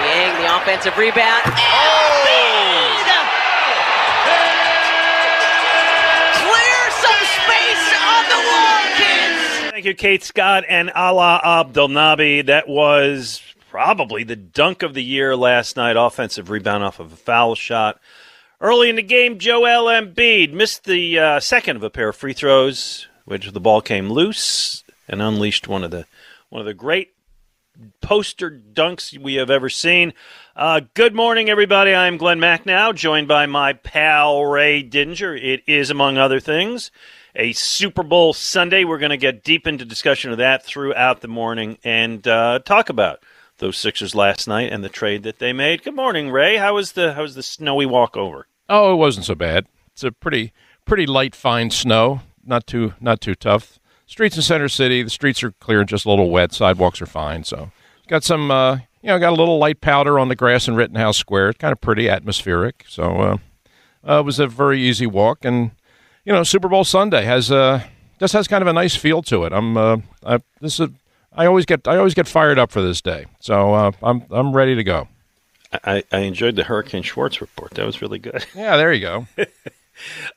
Niang, the offensive rebound. Embiid! Clear some space on the wall, kids! Thank you, Kate Scott and Alaa Abdelnaby. That was probably the dunk of the year last night. Offensive rebound off of a foul shot. Early in the game, Joel Embiid missed the uh, second of a pair of free throws, which the ball came loose and unleashed one of the one of the great poster dunks we have ever seen. Uh, good morning, everybody. I'm Glen Macnow, joined by my pal Ray Didinger. It is, among other things, a Super Bowl Sunday. We're going to get deep into discussion of that throughout the morning and uh, talk about those Sixers last night and the trade that they made. Good morning, Ray. How was the how was the snowy walk over? Oh, it wasn't so bad. It's a pretty pretty light, fine snow. Not too not too tough. Streets in Center City, the streets are clear and just a little wet. Sidewalks are fine. So got some uh, you know got a little light powder on the grass in Rittenhouse Square. It's kind of pretty atmospheric. So uh, uh, it was a very easy walk, and you know Super Bowl Sunday has uh just has kind of a nice feel to it. I'm uh, I, this is I always get I always get fired up for this day. So uh, I'm I'm ready to go. I, I enjoyed the Hurricane Schwartz report. That was really good. Yeah, there you go.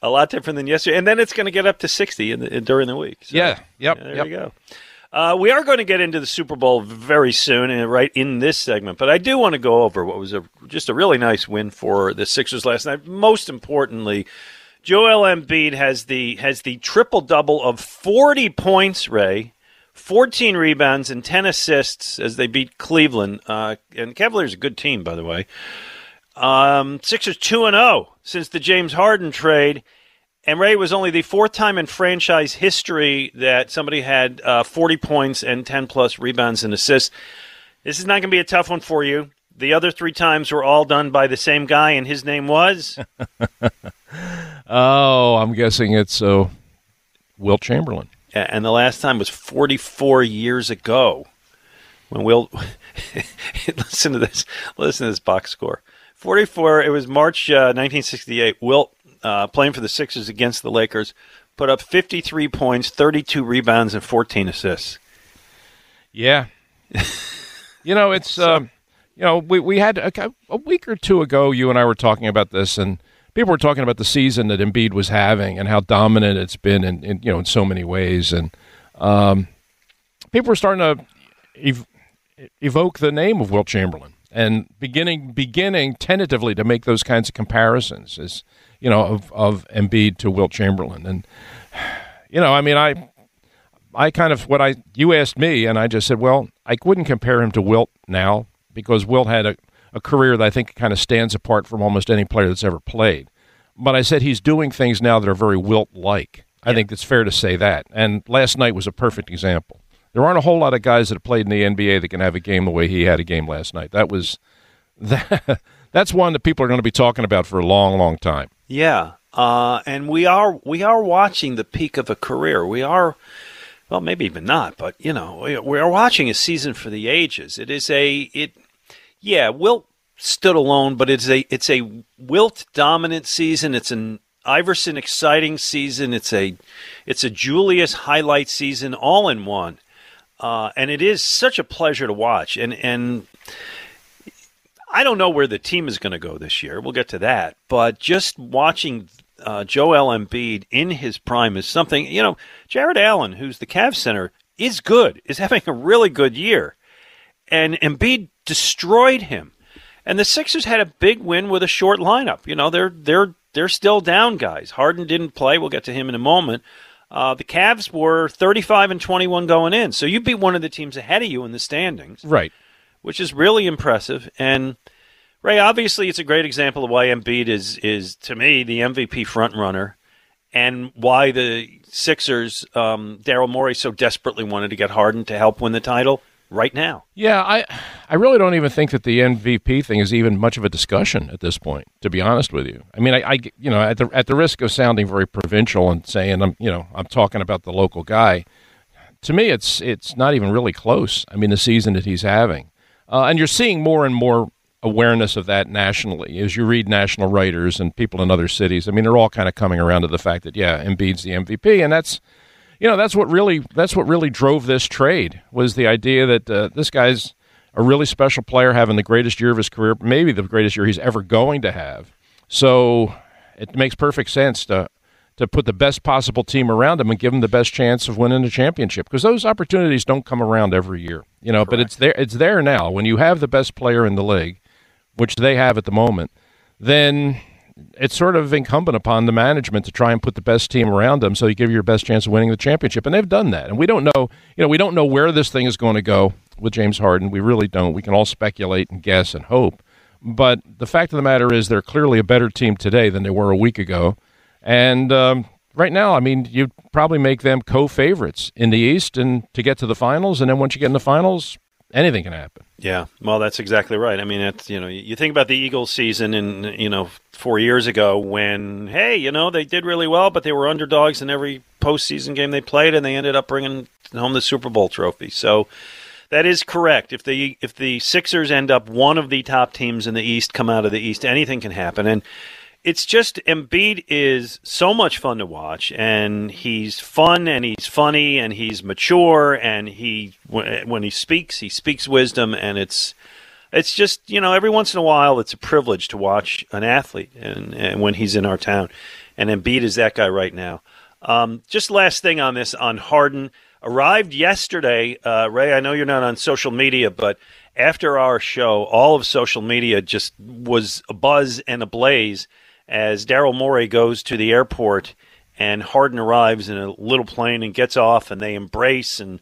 a lot different than yesterday, and then it's going to get up to sixty in the, in, during the week. So, yeah. Yep. yeah, there yep. you go. Uh, we are going to get into the Super Bowl very soon, and right in this segment. But I do want to go over what was a, just a really nice win for the Sixers last night. Most importantly, Joel Embiid has the has the triple double of forty points. Ray, fourteen rebounds and ten assists as they beat Cleveland. Uh, and Cavaliers a good team, by the way. Um, Sixers two and zero since the James Harden trade. And Ray was only the fourth time in franchise history that somebody had uh, 40 points and 10 plus rebounds and assists. This is not going to be a tough one for you. The other three times were all done by the same guy, and his name was. oh, I'm guessing it's uh, Wilt Chamberlain. And the last time was 44 years ago when Wilt. listen to this. Listen to this box score. 44. It was March uh, 1968. Wilt uh, playing for the Sixers against the Lakers, put up 53 points, 32 rebounds, and 14 assists. Yeah. you know, it's, uh, you know, we, we had a, a, week or two ago, you and I were talking about this, and people were talking about the season that Embiid was having and how dominant it's been in, in you know, in so many ways. And um, people were starting to ev- evoke the name of Wilt Chamberlain and beginning beginning tentatively to make those kinds of comparisons as you know of of Embiid to Wilt Chamberlain. And you know I mean I I kind of what I you asked me and I just said well I wouldn't compare him to Wilt now because Wilt had a, a career that I think kind of stands apart from almost any player that's ever played. But I said he's doing things now that are very Wilt like I yeah. think it's fair to say that. And last night was a perfect example there aren't a whole lot of guys that have played in the NBA that can have a game the way he had a game last night. That was that, that's one that people are going to be talking about for a long, long time. Yeah, uh, and we are we are watching the peak of a career. We are, well, maybe even not, but you know, we, we are watching a season for the ages. It is a it, yeah. Wilt stood alone, but it's a it's a Wilt dominant season. It's an Iverson exciting season. It's a it's a Julius highlight season, all in one. Uh, and it is such a pleasure to watch. And and I don't know where the team is going to go this year. We'll get to that. But just watching uh, Joel Embiid in his prime is something. You know, Jarrett Allen, who's the Cavs center, is good. Is having a really good year, and Embiid destroyed him. And the Sixers had a big win with a short lineup. You know, they're they're they're still down guys. Harden didn't play. We'll get to him in a moment. Uh, the Cavs were 35 and 21 going in, so you beat one of the teams ahead of you in the standings, Right. which is really impressive. And Ray, obviously, it's a great example of why Embiid is is to me the MVP front runner, and why the Sixers, um, Daryl Morey, so desperately wanted to get Harden to help win the title right now. Yeah, I I really don't even think that the MVP thing is even much of a discussion at this point. To be honest with you, I mean, I, I you know at the at the risk of sounding very provincial and saying I'm you know I'm talking about the local guy. To me, it's it's not even really close. I mean, the season that he's having, uh, and you're seeing more and more awareness of that nationally as you read national writers and people in other cities. I mean, they're all kind of coming around to the fact that yeah, Embiid's the MVP, and that's you know that's what really that's what really drove this trade was the idea that uh, this guy's a really special player having the greatest year of his career maybe the greatest year he's ever going to have. So it makes perfect sense to to put the best possible team around him and give him the best chance of winning a championship because those opportunities don't come around every year you know but it's there it's there now. When you have the best player in the league which they have at the moment then it's sort of incumbent upon the management to try and put the best team around them so you give you your best chance of winning the championship. And they've done that. And we don't know, you know, we don't know where this thing is going to go with James Harden. We really don't. We can all speculate and guess and hope. But the fact of the matter is, they're clearly a better team today than they were a week ago. And um, right now, I mean, you'd probably make them co favorites in the East and to get to the finals. And then once you get in the finals, anything can happen. Yeah, well, that's exactly right. I mean, it's you know, you think about the Eagles season, and you know, four years ago when hey, you know, they did really well, but they were underdogs in every postseason game they played, and they ended up bringing home the Super Bowl trophy. So that is correct. If the if the Sixers end up one of the top teams in the East, come out of the East, anything can happen, and it's just Embiid is so much fun to watch, and he's fun, and he's funny, and he's mature, and he when he speaks, he speaks wisdom, and it's it's just you know every once in a while it's a privilege to watch an athlete, and, and when he's in our town, and Embiid is that guy right now. Um, just last thing on this on Harden arrived yesterday. Uh, Ray, I know you're not on social media, but after our show, all of social media just was a buzz and ablaze as Daryl Morey goes to the airport and Harden arrives in a little plane and gets off and they embrace and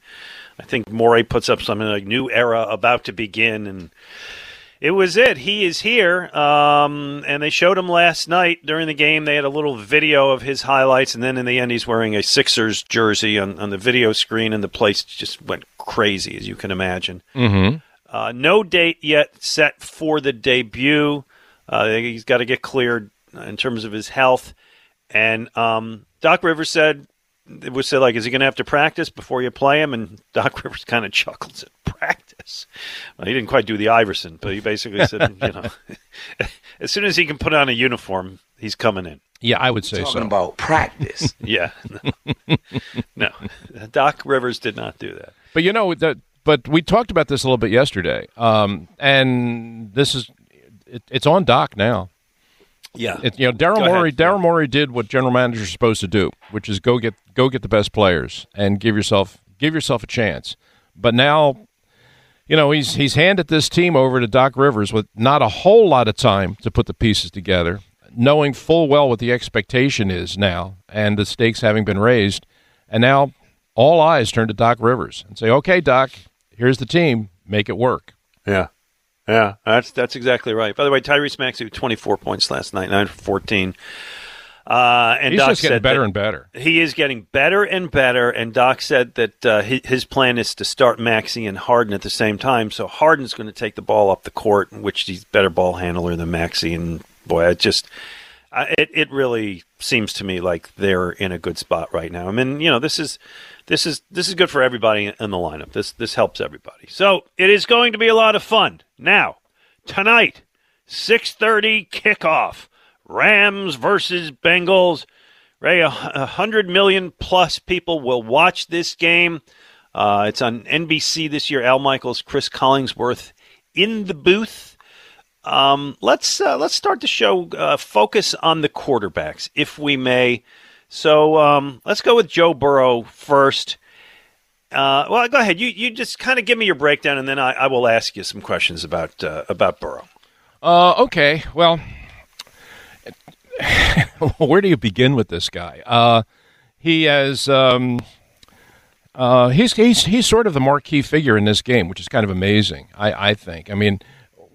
I think Morey puts up something like new era about to begin and it was it. He is here, um, and they showed him last night during the game. They had a little video of his highlights, and then in the end, he's wearing a Sixers jersey on, on the video screen, and the place just went crazy, as you can imagine. Mm-hmm. Uh, no date yet set for the debut. Uh, he's got to get cleared in terms of his health. And um, Doc Rivers said, it was said like, is he going to have to practice before you play him? And Doc Rivers kind of chuckles at practice. Well, he didn't quite do the Iverson, but he basically said, you know, as soon as he can put on a uniform, he's coming in. Yeah, I would say Talking so. about practice. Yeah, no, Doc Rivers did not do that. But you know that. But we talked about this a little bit yesterday, um, and this is it, it's on Doc now. Yeah, It, you know, Daryl Morey. Daryl Morey did what general managers are supposed to do, which is go get go get the best players and give yourself give yourself a chance. But now, you know, he's he's handed this team over to Doc Rivers with not a whole lot of time to put the pieces together, knowing full well what the expectation is now and the stakes having been raised, and now all eyes turn to Doc Rivers and say, "Okay, Doc, here's the team, make it work." Yeah. Yeah, that's that's exactly right. By the way, Tyrese Maxey with 24 points last night, 9 for 14. Uh, and He's Doc just getting better and better. He is getting better and better. And Doc said that uh, his, his plan is to start Maxey and Harden at the same time. So Harden's going to take the ball up the court, which he's better ball handler than Maxey. And boy, it just It it really seems to me like they're in a good spot right now. I mean, you know, this is this is this is good for everybody in the lineup. This this helps everybody. So it is going to be a lot of fun. Now, tonight, six thirty kickoff. Rams versus Bengals. Ray, a hundred million plus people will watch this game. Uh, it's on NBC this year. Al Michaels, Cris Collinsworth in the booth. Um, let's uh, let's start the show. Uh, focus on the quarterbacks, if we may. So um, let's go with Joe Burrow first. Uh, well, go ahead. You you just kind of give me your breakdown, and then I, I will ask you some questions about uh, about Burrow. Uh, okay. Well, where do you begin with this guy? Uh, he has. Um, uh, he's he's he's sort of the marquee figure in this game, which is kind of amazing. I, I think. I mean,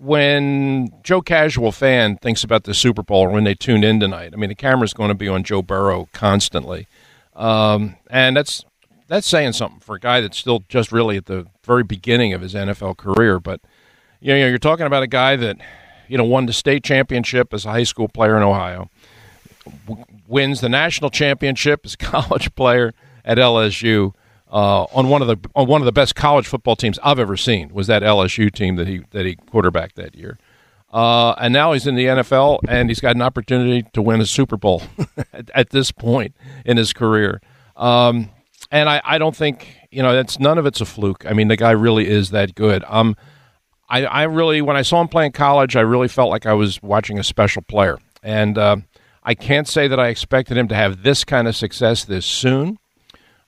when Joe Casual fan thinks about the Super Bowl or when they tune in tonight, I mean, the camera's going to be on Joe Burrow constantly, um, and that's that's saying something for a guy that's still just really at the very beginning of his NFL career. But you know, you're talking about a guy that you know won the state championship as a high school player in Ohio, w- wins the national championship as a college player at LSU. Uh, on one of the on one of the best college football teams I've ever seen was that LSU team that he that he quarterbacked that year. Uh, and now he's in the NFL, and he's got an opportunity to win a Super Bowl at, at, this point in his career. Um, and I, I don't think you know that's none of it's a fluke. I mean, the guy really is that good. Um, I, I really when I saw him play in college, I really felt like I was watching a special player, and uh, I can't say that I expected him to have this kind of success this soon.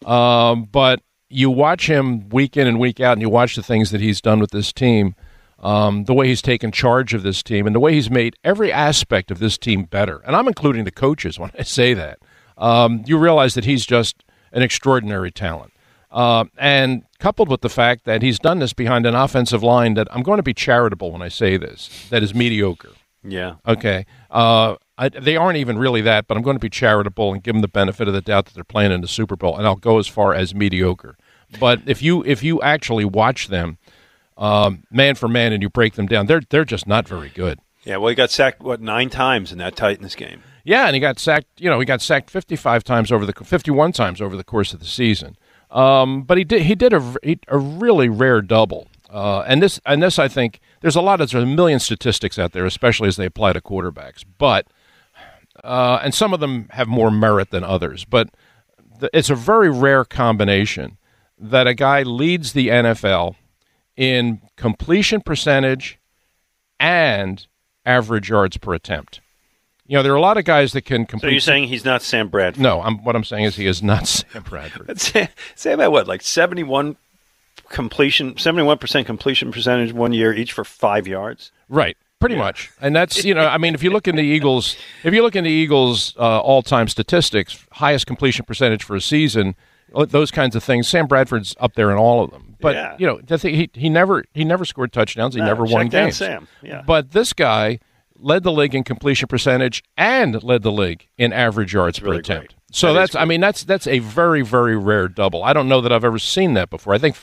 Um, but you watch him week in and week out, and you watch the things that he's done with this team. Um, the way he's taken charge of this team and the way he's made every aspect of this team better. And I'm including the coaches when I say that. Um, you realize that he's just an extraordinary talent. Uh, and coupled with the fact that he's done this behind an offensive line that I'm going to be charitable when I say this, that is mediocre. Yeah. Okay. Uh, I, they aren't even really that, but I'm going to be charitable and give them the benefit of the doubt that they're playing in the Super Bowl, and I'll go as far as mediocre. But if you if you actually watch them, um, man for man, and you break them down, they're they're just not very good. Yeah. Well, he got sacked what nine times in that Titans game. Yeah, and he got sacked. You know, he got sacked 55 times over the 51 times over the course of the season. Um, but he did he did a, a really rare double. Uh, and this and this I think there's a lot of there's a million statistics out there, especially as they apply to quarterbacks. But uh, and some of them have more merit than others. But the, it's a very rare combination that a guy leads the NFL in completion percentage and average yards per attempt. You know, there are a lot of guys that can complete. So you're saying he's not Sam Bradford? No, I'm, what I'm saying is he is not Sam Bradford. say, say about what, like 71 completion, 71% completion percentage one year each for five yards? Right. Pretty yeah. much, and that's you know, I mean, if you look in the Eagles, if you look in the Eagles' uh, all-time statistics, highest completion percentage for a season, uh, those kinds of things, Sam Bradford's up there in all of them. But yeah. you know, he he never he never scored touchdowns. He no, never won games. Sam. Yeah. But this guy led the league in completion percentage and led the league in average yards really per attempt. Great. So that that's I mean that's that's a very very rare double. I don't know that I've ever seen that before. I think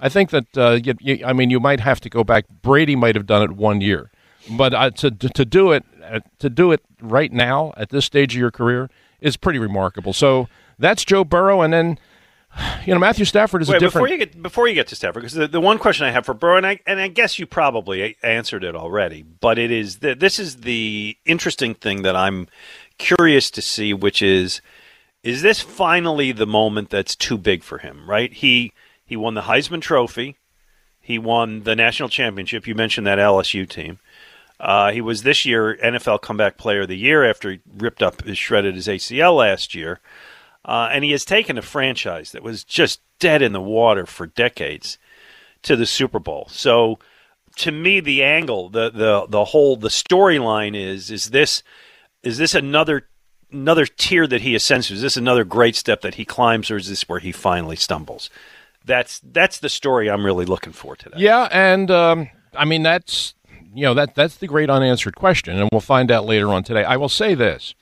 I think that uh, you, you, I mean you might have to go back. Brady might have done it one year, but uh, to to do it uh, to do it right now at this stage of your career is pretty remarkable. So that's Joe Burrow, and then you know, Matthew Stafford is Wait, a different. Before you get before you get to Stafford, because the, the one question I have for Burrow, and I and I guess you probably answered it already, but it is the, this is the interesting thing that I'm curious to see, which is is this finally the moment that's too big for him? Right? He he won the Heisman Trophy, he won the national championship. You mentioned that LSU team. Uh, he was this year NFL Comeback Player of the Year after he ripped up, his shredded his ACL last year. Uh, and he has taken a franchise that was just dead in the water for decades to the Super Bowl. So, to me, the angle, the the the whole the storyline is is this is this another another tier that he ascends to? Is this another great step that he climbs, or is this where he finally stumbles? That's that's the story I'm really looking for today. Yeah, and um, I mean that's you know that that's the great unanswered question, and we'll find out later on today. I will say this: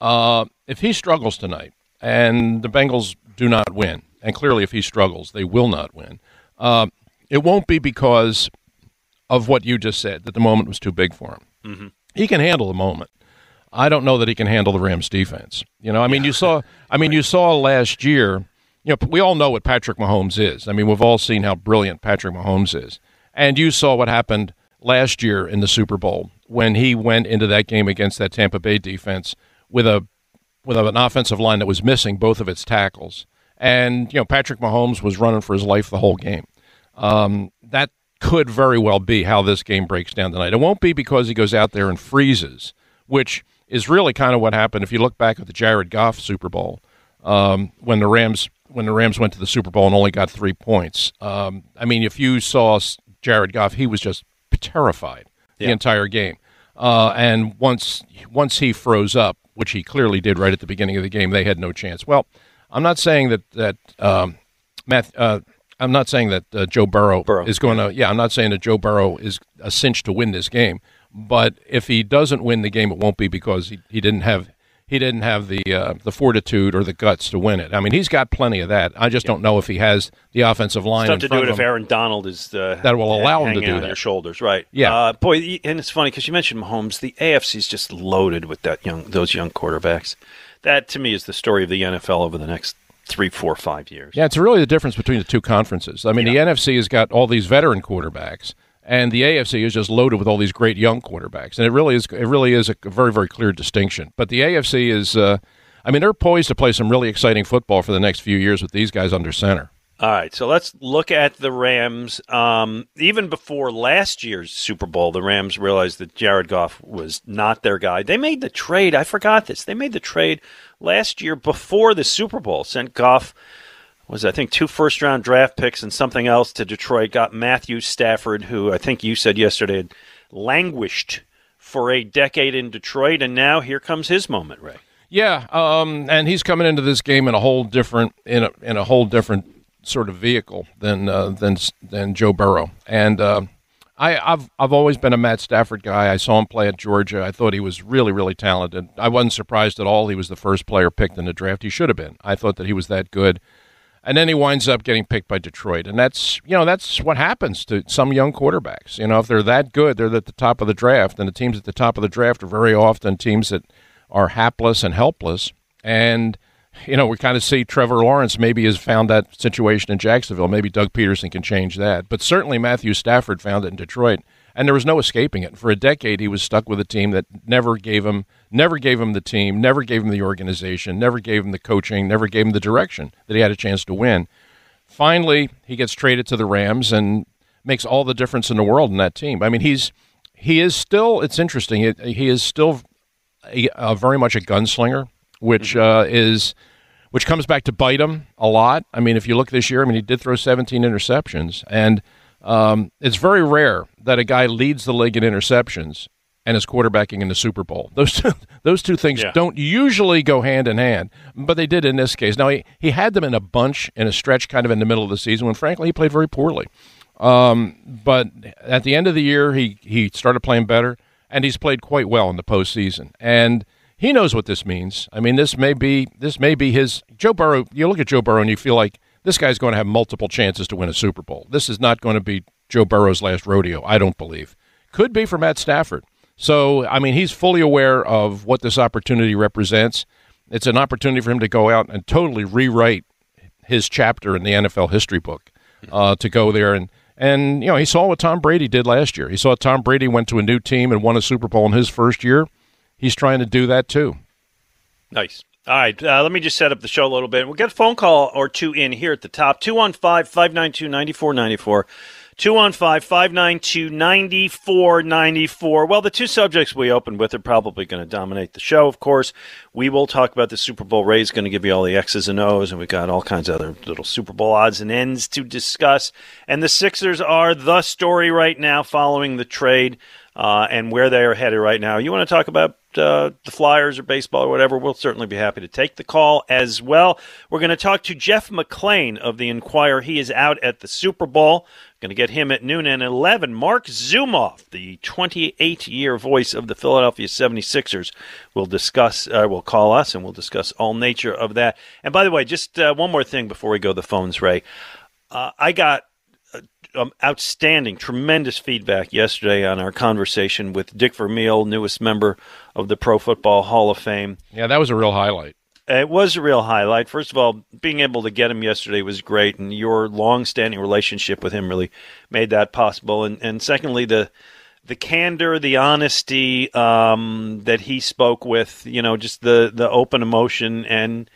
uh, if he struggles tonight, and the Bengals do not win. And clearly, if he struggles, they will not win. Uh, it won't be because of what you just said that the moment was too big for him. Mm-hmm. He can handle the moment. I don't know that he can handle the Rams defense. You know, I mean, yeah. you saw. I mean, you saw last year. You know, we all know what Patrick Mahomes is. I mean, we've all seen how brilliant Patrick Mahomes is, and you saw what happened last year in the Super Bowl when he went into that game against that Tampa Bay defense with a with an offensive line that was missing both of its tackles. And, you know, Patrick Mahomes was running for his life the whole game. Um, that could very well be how this game breaks down tonight. It won't be because he goes out there and freezes, which is really kind of what happened if you look back at the Jared Goff Super Bowl um, when the Rams when the Rams went to the Super Bowl and only got three points. Um, I mean, if you saw Jared Goff, he was just terrified the Yeah. entire game. Uh, and once once he froze up, which he clearly did right at the beginning of the game, they had no chance. Well, I'm not saying that that um, Matt. Uh, I'm not saying that uh, Joe Burrow, Burrow, is going to. Yeah, I'm not saying that Joe Burrow is a cinch to win this game. But if he doesn't win the game, it won't be because he, he didn't have he didn't have the uh, the fortitude or the guts to win it. I mean, he's got plenty of that. I just don't know if he has the offensive line Tough to do it if. Aaron Donald is uh, That will allow him to do on that. your shoulders, right? Yeah. uh, boy, and it's funny because you mentioned Mahomes. The AFC is just loaded with that young those young quarterbacks. That to me is the story of the NFL over the next three, four, five years. Yeah, it's really the difference between the two conferences. I mean, the NFC has got all these veteran quarterbacks, and the AFC is just loaded with all these great young quarterbacks. And it really is it really is a very very clear distinction. But the AFC is, uh, I mean, they're poised to play some really exciting football for the next few years with these guys under center. All right, so let's look at the Rams. Um, even before last year's Super Bowl, the Rams realized that Jared Goff was not their guy. They made the trade. I forgot this. They made the trade last year before the Super Bowl. Sent Goff was I think two first round draft picks and something else to Detroit. Got Matthew Stafford, who I think you said yesterday had languished for a decade in Detroit, and now here comes his moment, Ray. Yeah, um, and he's coming into this game in a whole different in a in a whole different sort of vehicle than uh, than than Joe Burrow. And uh, I, I've I've always been a Matt Stafford guy. I saw him play at Georgia. I thought he was really really talented. I wasn't surprised at all. He was the first player picked in the draft. He should have been. I thought that he was that good. And then he winds up getting picked by Detroit, and that's you know that's what happens to some young quarterbacks. You know, if they're that good, they're at the top of the draft, and the teams at the top of the draft are very often teams that are hapless and helpless. And you know, we kind of see Trevor Lawrence maybe has found that situation in Jacksonville. Maybe Doug Pederson can change that, but certainly Matthew Stafford found it in Detroit, and there was no escaping it. For a decade, he was stuck with a team that never gave him, never gave him the team, never gave him the organization, never gave him the coaching, never gave him the direction that he had a chance to win. Finally, he gets traded to the Rams and makes all the difference in the world in that team. I mean, he's he is still. It's interesting. He is still a, a very much a gunslinger, which uh, is which comes back to bite him a lot. I mean, if you look this year, I mean, he did throw 17 interceptions, and um, it's very rare that a guy leads the league in interceptions and is quarterbacking in the Super Bowl. Those two, those two things Yeah. don't usually go hand in hand, but they did in this case. Now he, he had them in a bunch in a stretch, kind of in the middle of the season, when frankly he played very poorly. Um, but at the end of the year, he he started playing better, and he's played quite well in the postseason. And he knows what this means. I mean, this may be this may be his Joe Burrow. You look at Joe Burrow and you feel like this guy's going to have multiple chances to win a Super Bowl. This is not going to be Joe Burrow's last rodeo. I don't believe. Could be for Matt Stafford. So I mean, he's fully aware of what this opportunity represents. It's an opportunity for him to go out and totally rewrite his chapter in the NFL history book uh, to go there and and you know he saw what Tom Brady did last year. He saw Tom Brady went to a new team and won a Super Bowl in his first year. He's trying to do that too. Nice. All right, uh, let me just set up the show a little bit. We'll get a phone call or two in here at the top 215 592 9494. 215 592 9494. Well, the two subjects we opened with are probably going to dominate the show, of course. We will talk about the Super Bowl. Ray's going to give you all the X's and O's, and we've got all kinds of other little Super Bowl odds and ends to discuss. And the Sixers are the story right now following the trade uh, and where they are headed right now. You want to talk about uh, the Flyers or baseball or whatever, we'll certainly be happy to take the call as well. We're going to talk to Jeff McLane of the Inquirer. He is out at the Super Bowl. Going to get him at noon and 11. Marc Zumoff, the 28 year voice of the Philadelphia 76ers, will discuss, uh, will call us and we'll discuss all nature of that. And by the way, just uh, one more thing before we go the phones, Ray. Uh, I got um, outstanding, tremendous feedback yesterday on our conversation with Dick Vermeil, newest member of the Pro Football Hall of Fame. Yeah, that was a real highlight. It was a real highlight. First of all, being able to get him yesterday was great, and your long-standing relationship with him really made that possible. And, and secondly, the the candor, the honesty um, that he spoke with, you know, just the the open emotion, and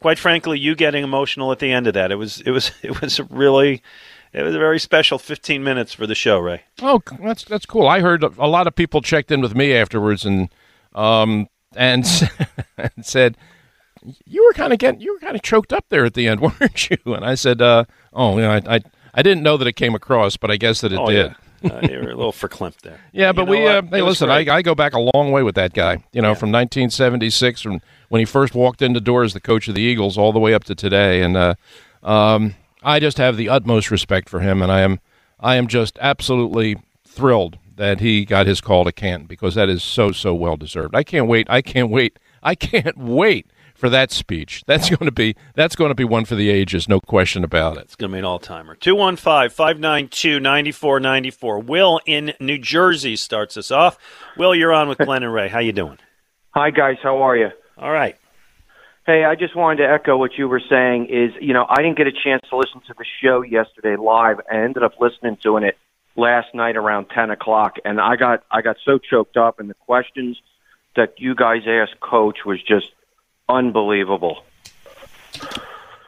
quite frankly, you getting emotional at the end of that. It was it was it was a really it was a very special 15 minutes for the show, Ray. Oh, that's that's cool. I heard a lot of people checked in with me afterwards and um and, and said, you were kind of getting, you were kind of choked up there at the end, weren't you? And I said, uh, "Oh, you know, I, I, I didn't know that it came across, but I guess that it Oh, did." yeah. uh, you were a little verklempt there. Yeah, but You know we, uh, hey, listen, I. I go back a long way with that guy. You know, from 1976, from when he first walked in the door as the coach of the Eagles, all the way up to today, and uh, um, I just have the utmost respect for him, and I am, I am just absolutely thrilled that he got his call to Canton because that is so so well deserved. I can't wait. I can't wait. I can't wait for that speech. That's going to be that's going to be one for the ages, no question about it. It's going to be an all timer. 215 592 9494. Will in New Jersey starts us off. Will, you're on with Glen and Ray. How you doing? Hi guys, how are you? All right. Hey, I just wanted to echo what you were saying. Is you know I didn't get a chance to listen to the show yesterday live. I ended up listening to it last night around ten o'clock, and I got I got so choked up, and the questions that you guys asked Coach was just unbelievable.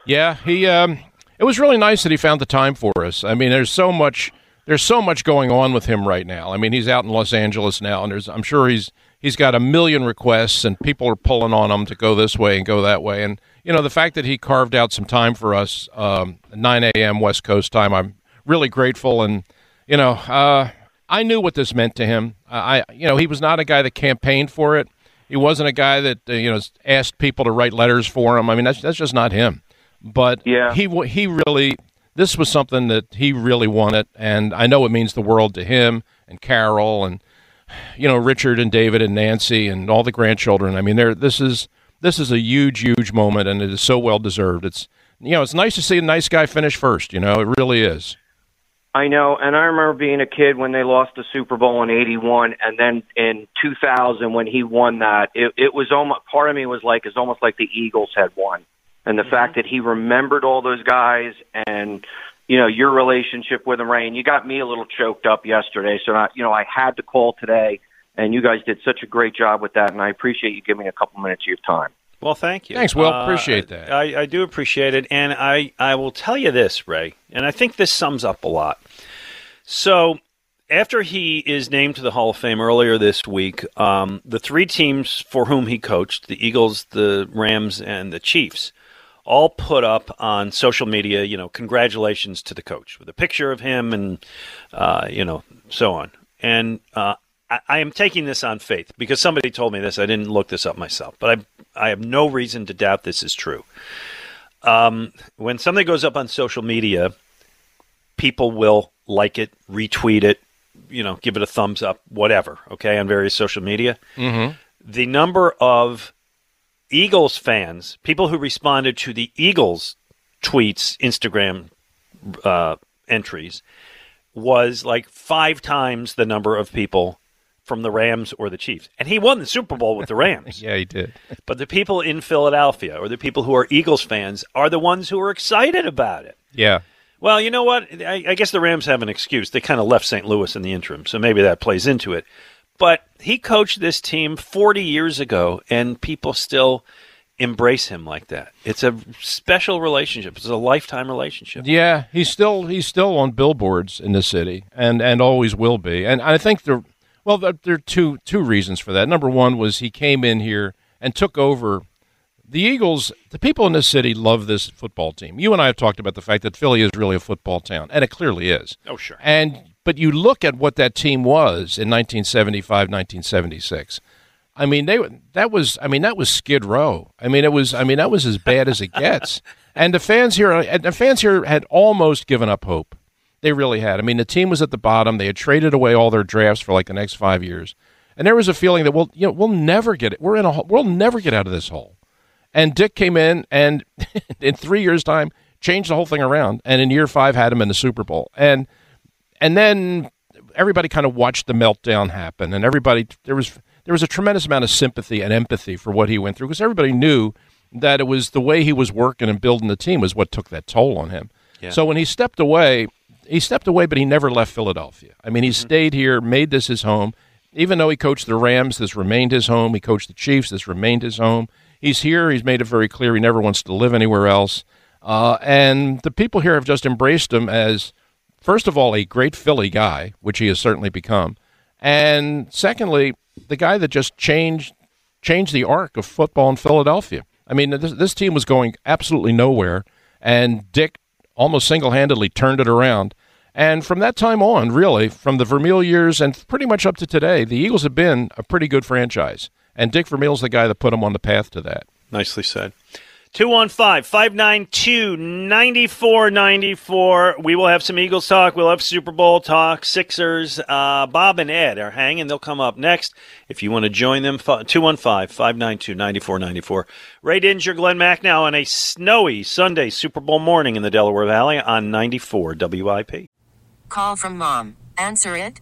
Yeah, he. Um, it was really nice that he found the time for us. I mean, there's so much. There's so much going on with him right now. I mean, he's out in Los Angeles now, and there's. I'm sure he's he's got a million requests, and people are pulling on him to go this way and go that way. And you know, the fact that he carved out some time for us, um, 9 a.m. West Coast time, I'm really grateful. And you know, uh, I knew what this meant to him. I, you know, he was not a guy that campaigned for it. He wasn't a guy that uh, you know asked people to write letters for him. I mean, that's that's just not him. But Yeah. he he really this was something that he really wanted, and I know it means the world to him and Carol and you know Richard and David and Nancy and all the grandchildren. I mean, there this is this is a huge huge moment, and it is so well deserved. It's you know it's nice to see a nice guy finish first. You know, it really is. I know, and I remember being a kid when they lost the Super Bowl in '81, and then in 2000 when he won that, it, it was almost part of me was like it's almost like the Eagles had won, and the mm-hmm. fact that he remembered all those guys and you know your relationship with him, Ray, and you got me a little choked up yesterday, so I, you know I had to call today, and you guys did such a great job with that, and I appreciate you giving me a couple minutes of your time. Well, thank you. Thanks, Will. Uh, Appreciate that. I, I do appreciate it, and I, I will tell you this, Ray, and I think this sums up a lot. So, after he is named to the Hall of Fame earlier this week, um, the three teams for whom he coached the Eagles, the Rams, and the Chiefs all put up on social media, you know, congratulations to the coach with a picture of him and, uh, you know, so on. And uh, I, I am taking this on faith because somebody told me this. I didn't look this up myself, but I, I have no reason to doubt this is true. Um, when something goes up on social media, people will like it, retweet it, you know, give it a thumbs up, whatever, okay, on various social media. Mm-hmm. The number of Eagles fans, people who responded to the Eagles tweets, Instagram uh, entries, was like five times the number of people from the Rams or the Chiefs. And he won the Super Bowl with the Rams. Yeah, he did. But the people in Philadelphia or the people who are Eagles fans are the ones who are excited about it. Yeah. Well, you know what? I, I guess the Rams have an excuse. They kind of left St. Louis in the interim, so maybe that plays into it. But he coached this team 40 years ago, and people still embrace him like that. It's a special relationship. It's a lifetime relationship. Yeah, he's still he's still on billboards in the city, and and always will be. And I think there, well, there there are two two reasons for that. Number one was he came in here and took over. The Eagles, the people in this city love this football team. You and I have talked about the fact that Philly is really a football town, and it clearly is. Oh, sure. And but you look at what that team was in 1975, 1976. I mean, they that was I mean that was Skid Row. I mean, it was I mean that was as bad as it gets. and the fans here and the fans here had almost given up hope. They really had. I mean, the team was at the bottom. They had traded away all their drafts for like the next 5 years. And there was a feeling that we'll you know, we'll never get it. We're in a hole- we'll never get out of this hole. And Dick came in and in 3 years time changed the whole thing around and in year 5 had him in the Super Bowl. And and then everybody kind of watched the meltdown happen and everybody there was there was a tremendous amount of sympathy and empathy for what he went through because everybody knew that it was the way he was working and building the team was what took that toll on him. Yeah. So when he stepped away, he stepped away, but he never left Philadelphia. I mean, he stayed here, made this his home. Even though he coached the Rams, this remained his home. He coached the Chiefs, this remained his home. He's here. He's made it very clear he never wants to live anywhere else. Uh, and the people here have just embraced him as, first of all, a great Philly guy, which he has certainly become, and secondly, the guy that just changed changed the arc of football in Philadelphia. I mean, this, this team was going absolutely nowhere, and Dick almost single handedly turned it around. And from that time on, really, from the Vermeil years and pretty much up to today, the Eagles have been a pretty good franchise. And Dick Vermeil's the guy that put them on the path to that. Nicely said. 215 592 9494. We will have some Eagles talk. We'll have Super Bowl talk. Sixers. Uh, Bob and Ed are hanging. They'll come up next. If you want to join them, 215 592 9494. Ray Didinger, Glen Macnow on a snowy Sunday Super Bowl morning in the Delaware Valley on 94 WIP. Call from mom. Answer it.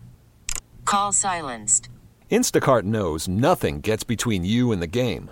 Call silenced. Instacart knows nothing gets between you and the game.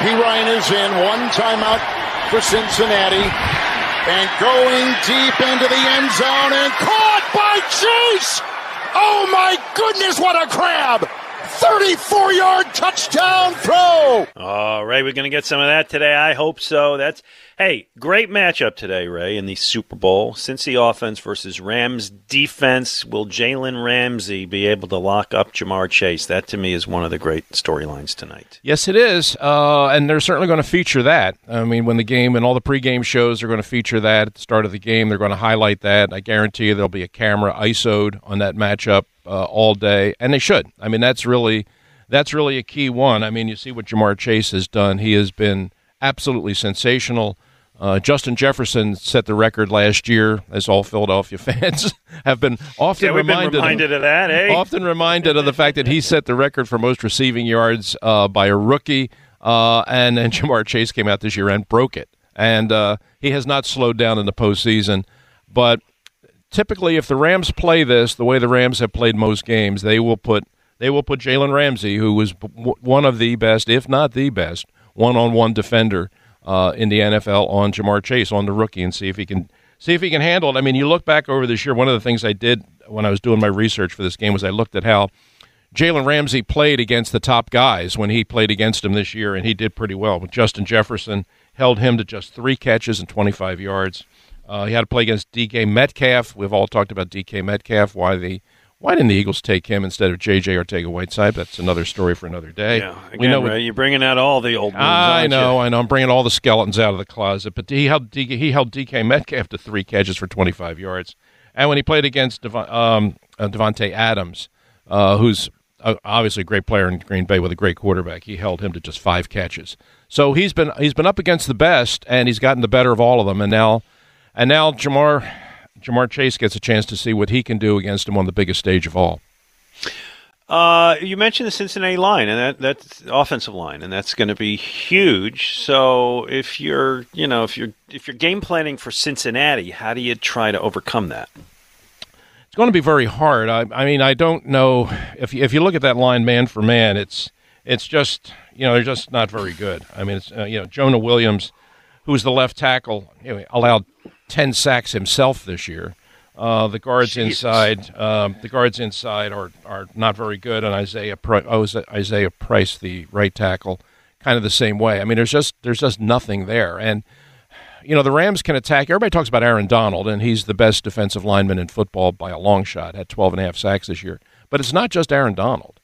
P. Ryan is in. One timeout for Cincinnati. And going deep into the end zone and caught by Chase. Oh my goodness, what a grab! 34 yard touchdown throw. All right, we're going to get some of that today. I hope so. That's hey, great matchup today, Ray, in the Super Bowl. Cincy offense versus Rams defense. Will Jalen Ramsey be able to lock up Ja'Marr Chase? That to me is one of the great storylines tonight. Yes, it is, uh, and they're certainly going to feature that. I mean, when the game and all the pregame shows are going to feature that at the start of the game, they're going to highlight that. I guarantee you, there'll be a camera ISO'd on that matchup uh, all day, and they should. I mean, that's really that's really a key one. I mean, you see what Ja'Marr Chase has done; he has been absolutely sensational. Uh, Justin Jefferson set the record last year, as all Philadelphia fans have been often Yeah, we've been reminded, reminded of that, eh? Often reminded of the fact that he set the record for most receiving yards uh, by a rookie, uh, and then Ja'Marr Chase came out this year and broke it. And uh, he has not slowed down in the postseason. But typically, if the Rams play this the way the Rams have played most games, they will put they will put Jalen Ramsey, who was one of the best, if not the best, one-on-one defender uh, in the NFL, on Ja'Marr Chase, on the rookie, and see if he can see if he can handle it. I mean, you look back over this year. One of the things I did when I was doing my research for this game was I looked at how Jalen Ramsey played against the top guys when he played against him this year, and he did pretty well. But Justin Jefferson held him to just three catches and 25 yards. Uh, he had to play against DK Metcalf. We've all talked about DK Metcalf. Why the why didn't the Eagles take him instead of J.J. Arcega-Whiteside? That's another story for another day. Yeah, again, we know Ray, you're bringing out all the old. Moves, I know, you? I know. I'm bringing all the skeletons out of the closet. But he held DK, he held DK Metcalf to three catches for 25 yards, and when he played against Dev- um, uh, Davante Adams, uh, who's obviously a great player in Green Bay with a great quarterback, he held him to just five catches. So he's been he's been up against the best, and he's gotten the better of all of them. And now, and now Ja'Marr Ja'Marr Chase gets a chance to see what he can do against him on the biggest stage of all. Uh, you mentioned the Cincinnati line, and that that's the offensive line, and that's going to be huge. So if you're, you know, if you're if you're game planning for Cincinnati, how do you try to overcome that? It's going to be very hard. I, I mean, I don't know if you, if you look at that line man for man, it's it's just you know they're just not very good. I mean, it's uh, you know Jonah Williams, who's the left tackle, allowed ten sacks himself this year. Uh, the guards Jesus. inside, um, the guards inside are are not very good, and Isaiah Pri- oh, Isaiah Prince, the right tackle, kind of the same way. I mean, there's just there's just nothing there, and you know, the Rams can attack. Everybody talks about Aaron Donald, and he's the best defensive lineman in football by a long shot. Had 12 and a half sacks this year. But it's not just Aaron Donald.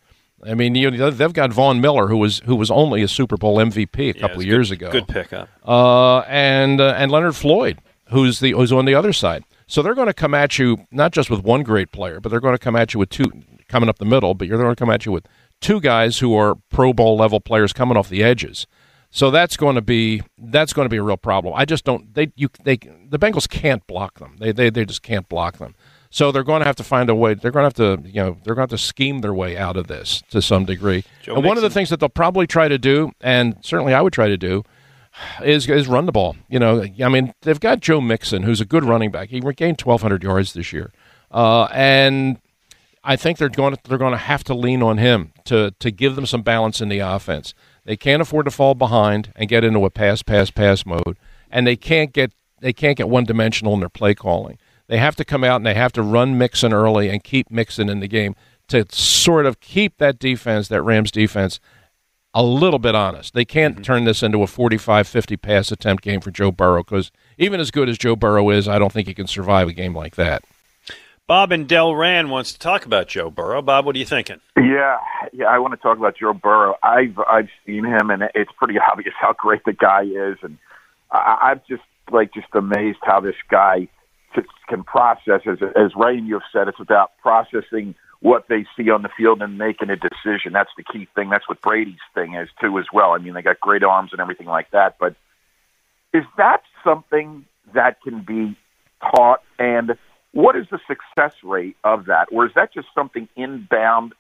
I mean, you know, they've got Von Miller, who was who was only a Super Bowl MVP a couple it's of years good, ago. Good pickup. Uh, and uh, and Leonard Floyd, who's the who's on the other side. So they're going to come at you not just with one great player, but they're going to come at you with two coming up the middle. But you're going to come at you with two guys who are Pro Bowl level players coming off the edges. So that's going to be that's going to be a real problem. I just don't they you they the Bengals can't block them. They they they just can't block them. So they're going to have to find a way. They're going to have to you know they're going to have to scheme their way out of this to some degree. Joe and one of the things that they'll probably try to do, and certainly I would try to do, is is run the ball. You know, I mean, they've got Joe Mixon, who's a good running back. He gained 1,200 yards this year, uh, and I think they're going to they're going to have to lean on him to to give them some balance in the offense. They can't afford to fall behind and get into a pass pass pass mode, and they can't get they can't get one dimensional in their play calling. They have to come out and they have to run Mixon early and keep Mixon in the game to sort of keep that defense, that Rams defense, a little bit honest. They can't mm-hmm. turn this into a 45-50 pass attempt game for Joe Burrow because even as good as Joe Burrow is, I don't think he can survive a game like that. Bob and Delran wants to talk about Joe Burrow. Bob, what are you thinking? Yeah, yeah, I want to talk about Joe Burrow. I've I've seen him, and it's pretty obvious how great the guy is, and I, I'm just like just amazed how this guy just can process. As as Ray and you have said, it's about processing what they see on the field and making a decision. That's the key thing. That's what Brady's thing is too, as well. I mean, they got great arms and everything like that, but is that something that can be taught and what is the success rate of that? Or is that just something inbound?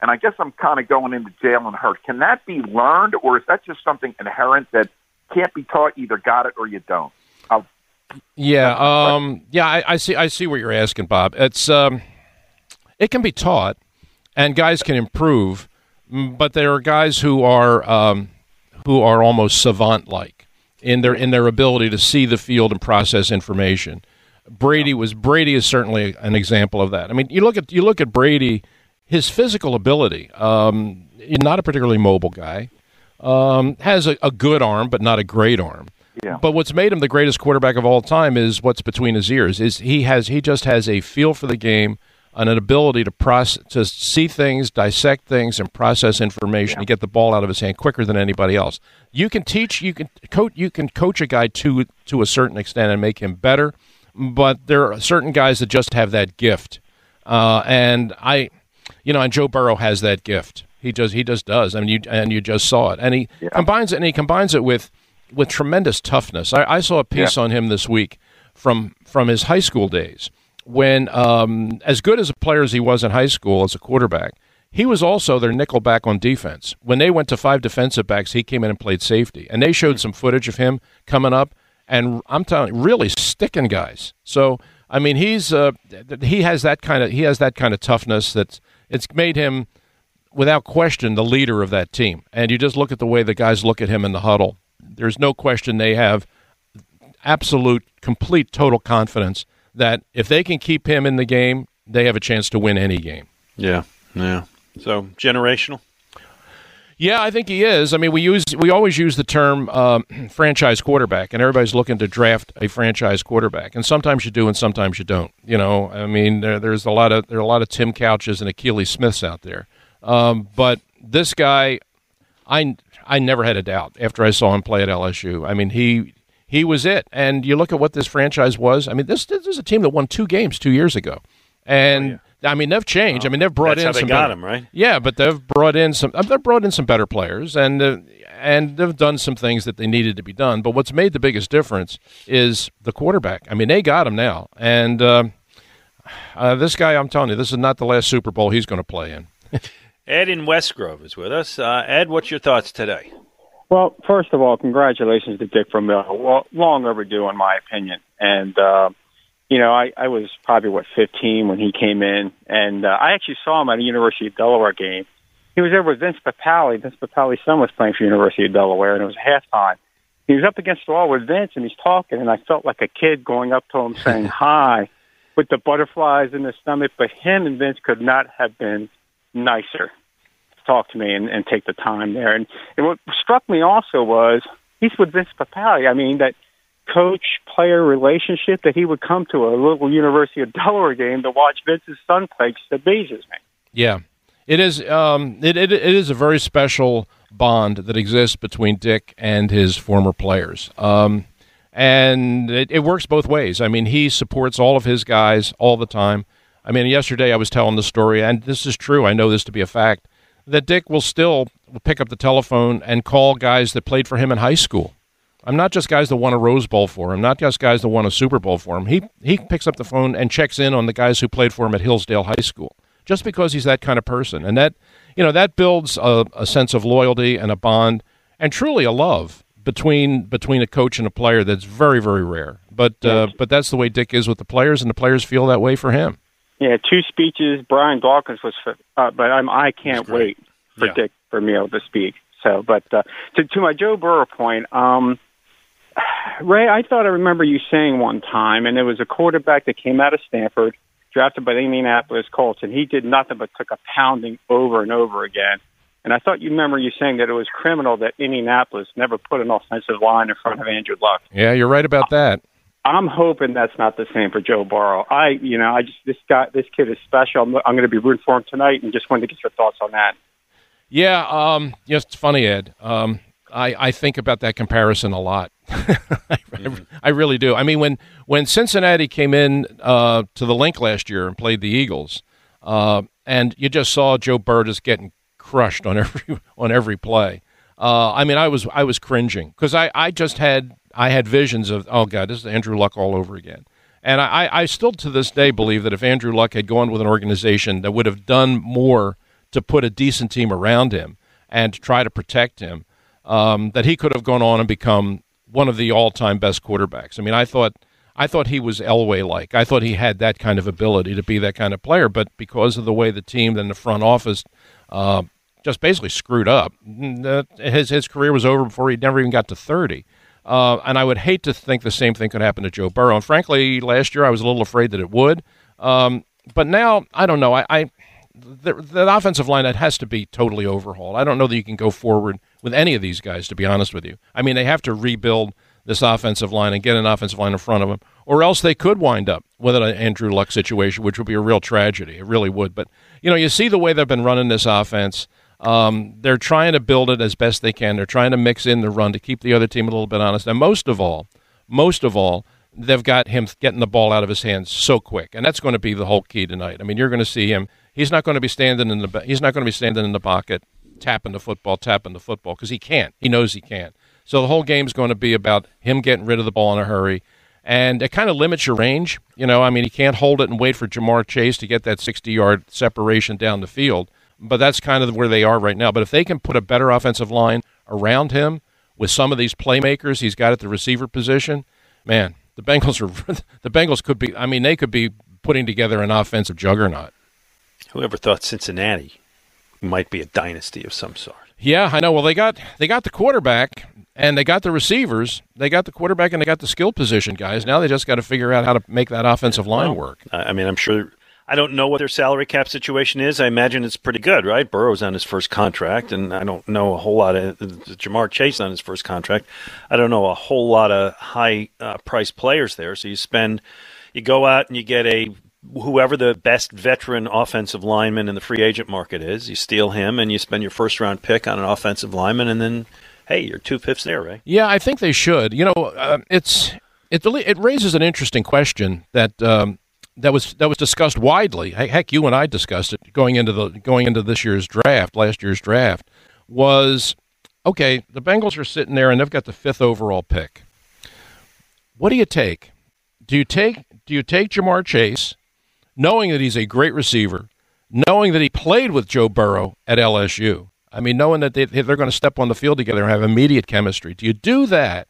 And I guess I'm kind of going into jail Jalen Hurts. Can that be learned, or is that just something inherent that can't be taught? Either got it or you don't. I'll, Yeah, um, yeah, I, I see. I see what you're asking, Bob. It's um, it can be taught, and guys can improve, but there are guys who are um, who are almost savant-like in their in their ability to see the field and process information. Brady was Brady is certainly an example of that. I mean, you look at you look at Brady, his physical ability. Um, not a particularly mobile guy. Um, has a, a good arm, but not a great arm. Yeah. But what's made him the greatest quarterback of all time is what's between his ears. Is he has he just has a feel for the game an ability to process to see things, dissect things, and process information and get the ball out of his hand quicker than anybody else. You can teach, you can coach, you can coach a guy to to a certain extent and make him better. But there are certain guys that just have that gift, uh, and I, you know, and Joe Burrow has that gift. He just he just does. I mean, you and you just saw it, and he combines it, and he combines it with with tremendous toughness. I, I saw a piece on him this week from from his high school days when, um, as good as a player as he was in high school as a quarterback, he was also their nickel back on defense. When they went to five defensive backs, he came in and played safety, and they showed some footage of him coming up, and I'm telling you, really sticking guys. So I mean, he's uh, he has that kind of he has that kind of toughness that's it's made him without question the leader of that team. And you just look at the way the guys look at him in the huddle. There's no question they have absolute, complete, total confidence that if they can keep him in the game, they have a chance to win any game. Yeah, yeah. So generational. Yeah, I think he is. I mean, we use we always use the term um, franchise quarterback, and everybody's looking to draft a franchise quarterback. And sometimes you do, and sometimes you don't. You know, I mean, there, there's a lot of there are a lot of Tim Couches and Akili Smiths out there. Um, but this guy, I I never had a doubt after I saw him play at LSU. I mean, he he was it. And you look at what this franchise was. I mean, this this is a team that won two games two years ago, and. I mean, they've changed. I mean, they've brought in some got better- him, right? yeah, but they've brought in some. They've brought in some better players, and uh, and they've done some things that they needed to be done. But what's made the biggest difference is the quarterback. I mean, they got him now, and uh, uh, this guy, I'm telling you, this is not the last Super Bowl he's going to play in. Ed in Westgrove is with us. Uh, Ed, what's your thoughts today? Well, first of all, congratulations to Dick Vermeil. Well, long overdue, in my opinion. And, uh, you know, I, I was probably, what, 15 when he came in. And uh, I actually saw him at a University of Delaware game. He was there with Vince Papale. Vince Papale's son was playing for University of Delaware, and it was halftime. He was up against the wall with Vince, and he's talking, and I felt like a kid going up to him saying hi with the butterflies in his stomach. But him and Vince could not have been nicer talk to me and, and take the time there. And, and what struck me also was he's with Vince Papale. I mean, that coach player relationship that he would come to a little University of Delaware game to watch Vince's son play just amazes me. Yeah, it is. Um, it, it it is a very special bond that exists between Dick and his former players. Um, and it, it works both ways. I mean, he supports all of his guys all the time. I mean, yesterday I was telling the story, and this is true. I know this to be a fact that Dick will still pick up the telephone and call guys that played for him in high school. I'm not just guys that won a Rose Bowl for him, not just guys that won a Super Bowl for him. He he picks up the phone and checks in on the guys who played for him at Hillsdale High School, just because he's that kind of person, and that you know that builds a, a sense of loyalty and a bond, and truly a love between between a coach and a player that's very very rare. But uh, but that's the way Dick is with the players, and the players feel that way for him. Yeah, two speeches. Brian Dawkins was, uh, but I'm I can't wait for Yeah. Dick Vermeil to speak. So, but uh, to to my Joe Burrow point, um, Ray, I thought I remember you saying one time, and it was a quarterback that came out of Stanford, drafted by the Indianapolis Colts, and he did nothing but took a pounding over and over again. And I thought you remember you saying that it was criminal that Indianapolis never put an offensive line in front of Andrew Luck. Yeah, you're right about that. I'm hoping that's not the same for Joe Burrow. I, you know, I just this guy, this kid is special. I'm, I'm going to be rooting for him tonight, and just wanted to get your thoughts on that. Yeah, um, yes, it's funny, Ed. Um, I, I think about that comparison a lot. I, I really do. I mean, when, when Cincinnati came in uh, to the Linc last year and played the Eagles, uh, and you just saw Joe Burrow just getting crushed on every on every play. Uh, I mean, I was I was cringing because I, I just had I had visions of oh god, this is Andrew Luck all over again. And I, I still to this day believe that if Andrew Luck had gone with an organization that would have done more to put a decent team around him and to try to protect him, um, that he could have gone on and become one of the all-time best quarterbacks. I mean, I thought I thought he was Elway like. I thought he had that kind of ability to be that kind of player, but because of the way the team and the front office uh, just basically screwed up, his his career was over before he never even got to thirty. Uh, and I would hate to think the same thing could happen to Joe Burrow. And frankly, last year I was a little afraid that it would. Um, but now I don't know. I, I the, the offensive line that has to be totally overhauled. I don't know that you can go forward with any of these guys. To be honest with you, I mean they have to rebuild this offensive line and get an offensive line in front of them, or else they could wind up with an Andrew Luck situation, which would be a real tragedy. It really would. But you know, you see the way they've been running this offense. Um, they're trying to build it as best they can. They're trying to mix in the run to keep the other team a little bit honest. And most of all, most of all, they've got him getting the ball out of his hands so quick, and that's going to be the whole key tonight. I mean, you're going to see him. He's not going to be standing in the he's not going to be standing in the pocket, tapping the football, tapping the football because he can't. He knows he can't. So the whole game's going to be about him getting rid of the ball in a hurry. And it kind of limits your range. You know, I mean, he can't hold it and wait for Ja'Marr Chase to get that 60 yard separation down the field. But that's kind of where they are right now. But if they can put a better offensive line around him with some of these playmakers he's got at the receiver position, man, the Bengals are the Bengals could be. I mean, they could be putting together an offensive juggernaut. Whoever thought Cincinnati might be a dynasty of some sort? Yeah, I know. Well, they got they got the quarterback and they got the receivers. They got the quarterback and they got the skill position guys. Now they just got to figure out how to make that offensive line work. I I mean, I'm sure. I don't know what their salary cap situation is. I imagine it's pretty good, right? Burrow's on his first contract, and I don't know a whole lot of Ja'Marr Chase on his first contract. I don't know a whole lot of high uh, price players there. So you spend, you go out and you get a whoever the best veteran offensive lineman in the free agent market is. You steal him, and you spend your first round pick on an offensive lineman, and then hey, you're two fifths there, right? Yeah, I think they should. You know, uh, it's it it raises an interesting question that um, that was that was discussed widely. Heck, you and I discussed it going into the going into this year's draft, last year's draft. Was okay. The Bengals are sitting there and they've got the fifth overall pick. What do you take? Do you take do you take Ja'Marr Chase, knowing that he's a great receiver, knowing that he played with Joe Burrow at LSU? I mean, knowing that they, they're going to step on the field together and have immediate chemistry. Do you do that,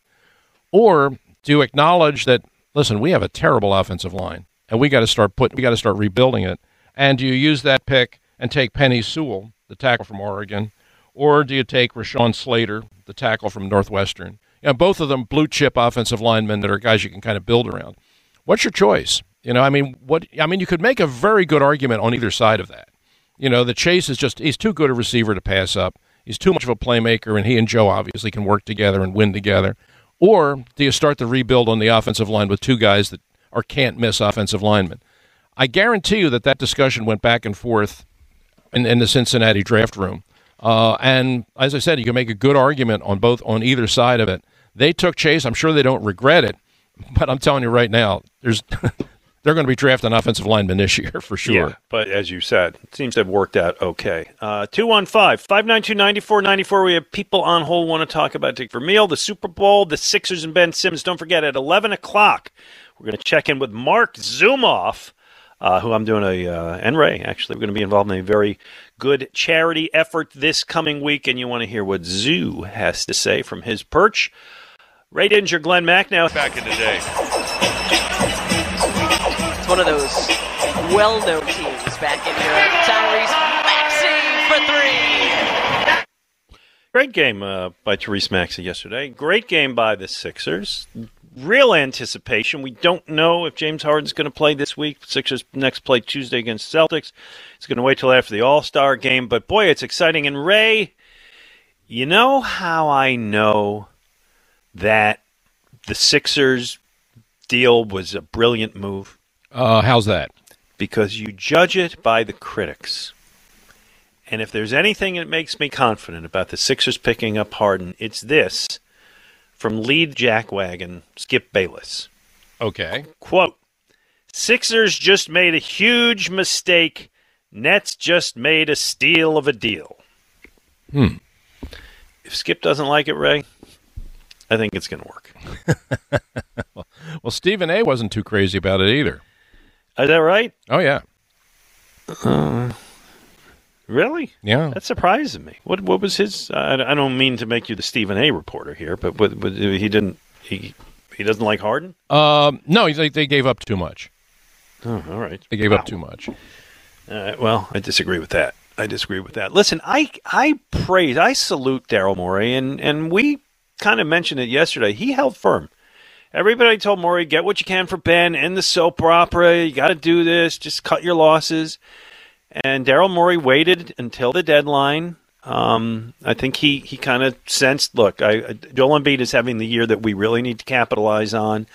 or do you acknowledge that? Listen, we have a terrible offensive line, and we got to start put we got to start rebuilding it. And do you use that pick and take Penei Sewell, the tackle from Oregon, or do you take Rashawn Slater, the tackle from Northwestern? You know, both of them blue chip offensive linemen that are guys you can kind of build around. What's your choice? You know, I mean, what I mean, you could make a very good argument on either side of that. You know, the Chase is just he's too good a receiver to pass up. He's too much of a playmaker, and he and Joe obviously can work together and win together. Or do you start the rebuild on the offensive line with two guys that are can't miss offensive linemen? I guarantee you that that discussion went back and forth in, in the Cincinnati draft room. Uh, and as I said, you can make a good argument on both on either side of it. They took Chase. I'm sure they don't regret it, but I'm telling you right now, there's they're going to be drafting offensive linemen this year for sure. Yeah, but as you said, it seems to have worked out okay. Uh, 215 592 9494. We have people on hold want to talk about Dick Vermeil, the Super Bowl, the Sixers, and Ben Simmons. Don't forget, at 11 o'clock, we're going to check in with Marc Zumoff, uh, who I'm doing a, uh, and Ray, actually. We're going to be involved in a very good charity effort this coming week, and you want to hear what Zoo has to say from his perch. Ray Didinger, Glen Macnow. Back in the day. It's one of those well-known teams back in here. Tyrese Maxey for three. Great game uh, by Tyrese Maxey yesterday. Great game by the Sixers. Real anticipation. We don't know if James Harden's going to play this week. Sixers next play Tuesday against Celtics. He's going to wait till after the All Star game. But boy, it's exciting. And Ray, you know how I know that the Sixers deal was a brilliant move? Uh, how's that? Because you judge it by the critics. And if there's anything that makes me confident about the Sixers picking up Harden, it's this from lead jackwagon Skip Bayless. Okay. Quote Sixers just made a huge mistake. Nets just made a steal of a deal. Hmm. If Skip doesn't like it, Ray, I think it's going to work. well, Stephen A. wasn't too crazy about it either. Is that right? Oh, yeah. Uh, really? Yeah. That surprises me. What What was his? I, I don't mean to make you the Stephen A. reporter here, but, but, but he didn't. He he doesn't like Harden. Um, no, they, they gave up too much. Oh, all right. They gave Wow. up too much. Uh, well, I disagree with that. I disagree with that. Listen, I I praise, I salute Daryl Morey, and and we kind of mentioned it yesterday. He held firm. Everybody told Morey, get what you can for Ben, end the soap opera. You got to do this. Just cut your losses. And Daryl Morey waited until the deadline. Um, I think he, he kind of sensed, look, I, Joel Embiid is having the year that we really need to capitalize on.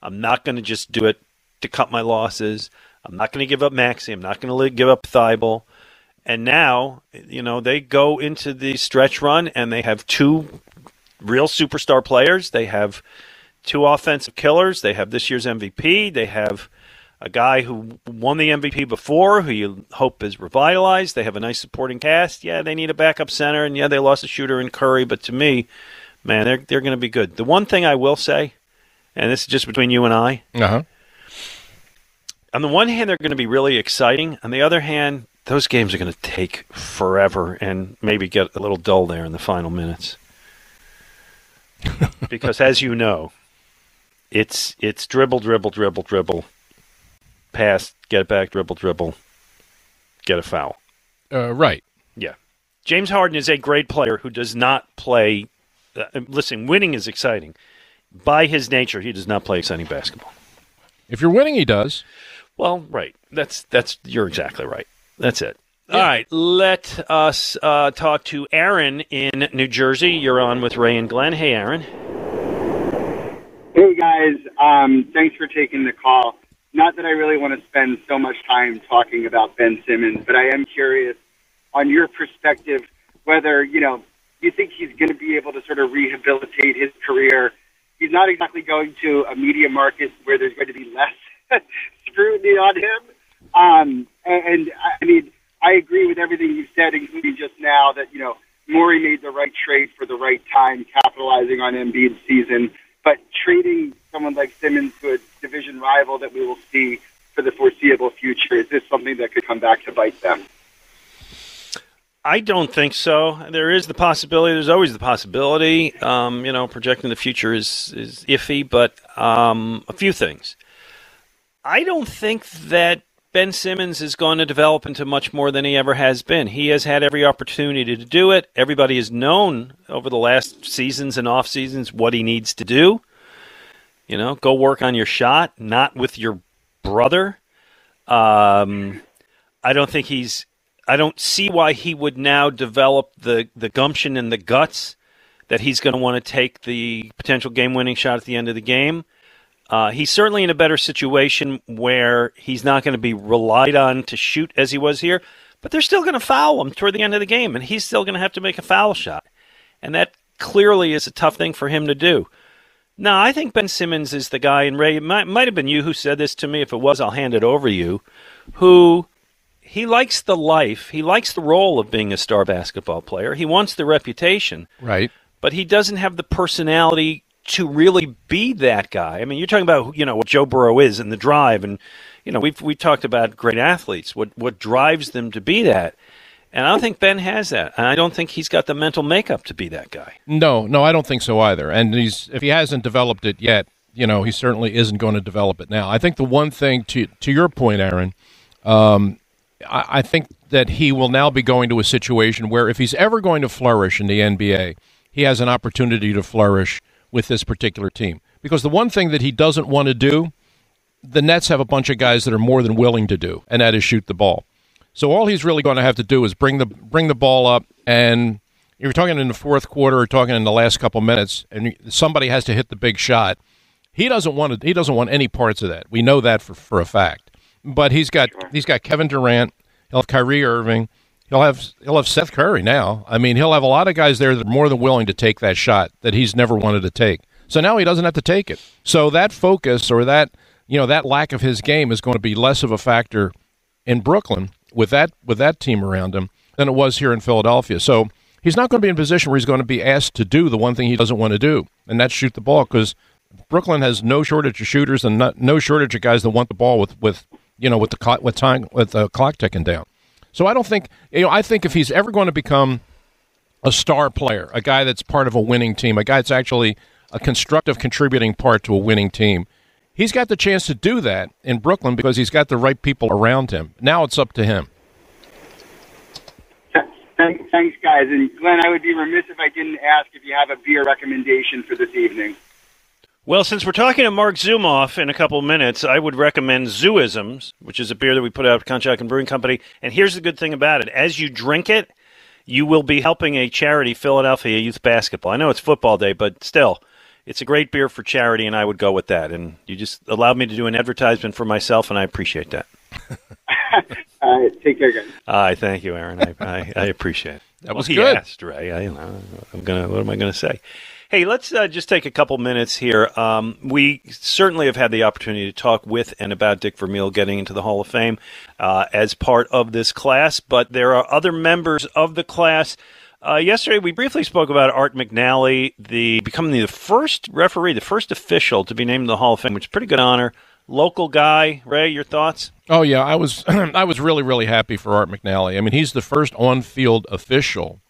I'm not going to just do it to cut my losses. I'm not going to give up Maxey. I'm not going to give up Thybulle. And now, you know, they go into the stretch run and they have two real superstar players. They have two offensive killers. They have this year's MVP. They have a guy who won the MVP before, who you hope is revitalized. They have a nice supporting cast. Yeah, they need a backup center, and yeah, they lost a shooter in Curry. But to me, man, they're they're going to be good. The one thing I will say, and this is just between you and I, Uh huh. on the one hand, they're going to be really exciting. On the other hand, those games are going to take forever and maybe get a little dull there in the final minutes. because as you know, it's it's dribble, dribble, dribble, dribble, pass, get it back, dribble, dribble, get a foul. Uh, right. Yeah. James Harden is a great player who does not play. Uh, listen, winning is exciting. By his nature, he does not play exciting basketball. If you're winning, he does. Well, right. That's that's you're exactly right. That's it. All right, let us uh, talk to Aaron in New Jersey. You're on with Ray and Glen. Hey, Aaron. Hey guys, um, thanks for taking the call. Not that I really want to spend so much time talking about Ben Simmons, but I am curious on your perspective whether you know you think he's going to be able to sort of rehabilitate his career. He's not exactly going to a media market where there's going to be less scrutiny on him. Um, and, I mean, I agree with everything you said, including just now that you know Morey made the right trade for the right time, capitalizing on Embiid's season. But trading someone like Simmons to a division rival that we will see for the foreseeable future is this something that could come back to bite them? I don't think so. There is the possibility. There's always the possibility. Um, you know, projecting the future is is iffy, but um, a few things. I don't think that Ben Simmons is going to develop into much more than he ever has been. He has had every opportunity to do it. Everybody has known over the last seasons and off seasons what he needs to do. You know, go work on your shot, not with your brother. Um, I don't think he's. I don't see why he would now develop the the gumption and the guts that he's going to want to take the potential game winning shot at the end of the game. Uh, he's certainly in a better situation where he's not going to be relied on to shoot as he was here, but they're still going to foul him toward the end of the game, and he's still going to have to make a foul shot. And that clearly is a tough thing for him to do. Now, I think Ben Simmons is the guy, and Ray, it might, might have been you who said this to me. If it was, I'll hand it over to you. Who he likes the life, he likes the role of being a star basketball player. He wants the reputation, Right. but he doesn't have the personality to really be that guy. I mean, you're talking about you know what Joe Burrow is and the drive, and you know we've we talked about great athletes, what what drives them to be that. And I don't think Ben has that, and I don't think he's got the mental makeup to be that guy. No, no, I don't think so either. And he's if he hasn't developed it yet, you know, he certainly isn't going to develop it now. I think the one thing to to your point, Aaron, um, I, I think that he will now be going to a situation where if he's ever going to flourish in the NBA, he has an opportunity to flourish with this particular team. Because the one thing that he doesn't want to do, the Nets have a bunch of guys that are more than willing to do, and that is shoot the ball. So all he's really going to have to do is bring the bring the ball up, and you're talking in the fourth quarter or talking in the last couple minutes, and somebody has to hit the big shot. He doesn't want to. He doesn't want any parts of that. We know that for, for a fact. But he's got he's got Kevin Durant. He'll have Kyrie Irving. He'll have he'll have Seth Curry now. I mean, he'll have a lot of guys there that are more than willing to take that shot that he's never wanted to take. So now he doesn't have to take it. So that focus or that you know that lack of his game is going to be less of a factor in Brooklyn with that with that team around him than it was here in Philadelphia. So he's not going to be in a position where he's going to be asked to do the one thing he doesn't want to do, and that's shoot the ball because Brooklyn has no shortage of shooters and not, no shortage of guys that want the ball with with you know with the clock with time with the clock ticking down. So I don't think you know I think if he's ever going to become a star player, a guy that's part of a winning team, a guy that's actually a constructive contributing part to a winning team. He's got the chance to do that in Brooklyn because he's got the right people around him. Now it's up to him. Thanks, guys. And Glen, I would be remiss if I didn't ask if you have a beer recommendation for this evening. Well, since we're talking to Marc Zumoff in a couple of minutes, I would recommend Zooisms, which is a beer that we put out at Conshohocken Brewing Company. And here's the good thing about it: as you drink it, you will be helping a charity, Philadelphia Youth Basketball. I know it's football day, but still, it's a great beer for charity, and I would go with that. And you just allowed me to do an advertisement for myself, and I appreciate that. All right, take care, guys. I thank you, Aaron. I, I, I appreciate it. That was well, he good. asked, Ray. I, you know, I'm gonna. What am I going to say? Hey, let's uh, just take a couple minutes here. Um, we certainly have had the opportunity to talk with and about Dick Vermeil getting into the Hall of Fame uh, as part of this class, but there are other members of the class. Uh, yesterday, we briefly spoke about Art McNally, the becoming the first referee, the first official to be named the Hall of Fame, which is a pretty good honor. Local guy, Ray, your thoughts? Oh yeah, I was I was really really happy for Art McNally. I mean, he's the first on-field official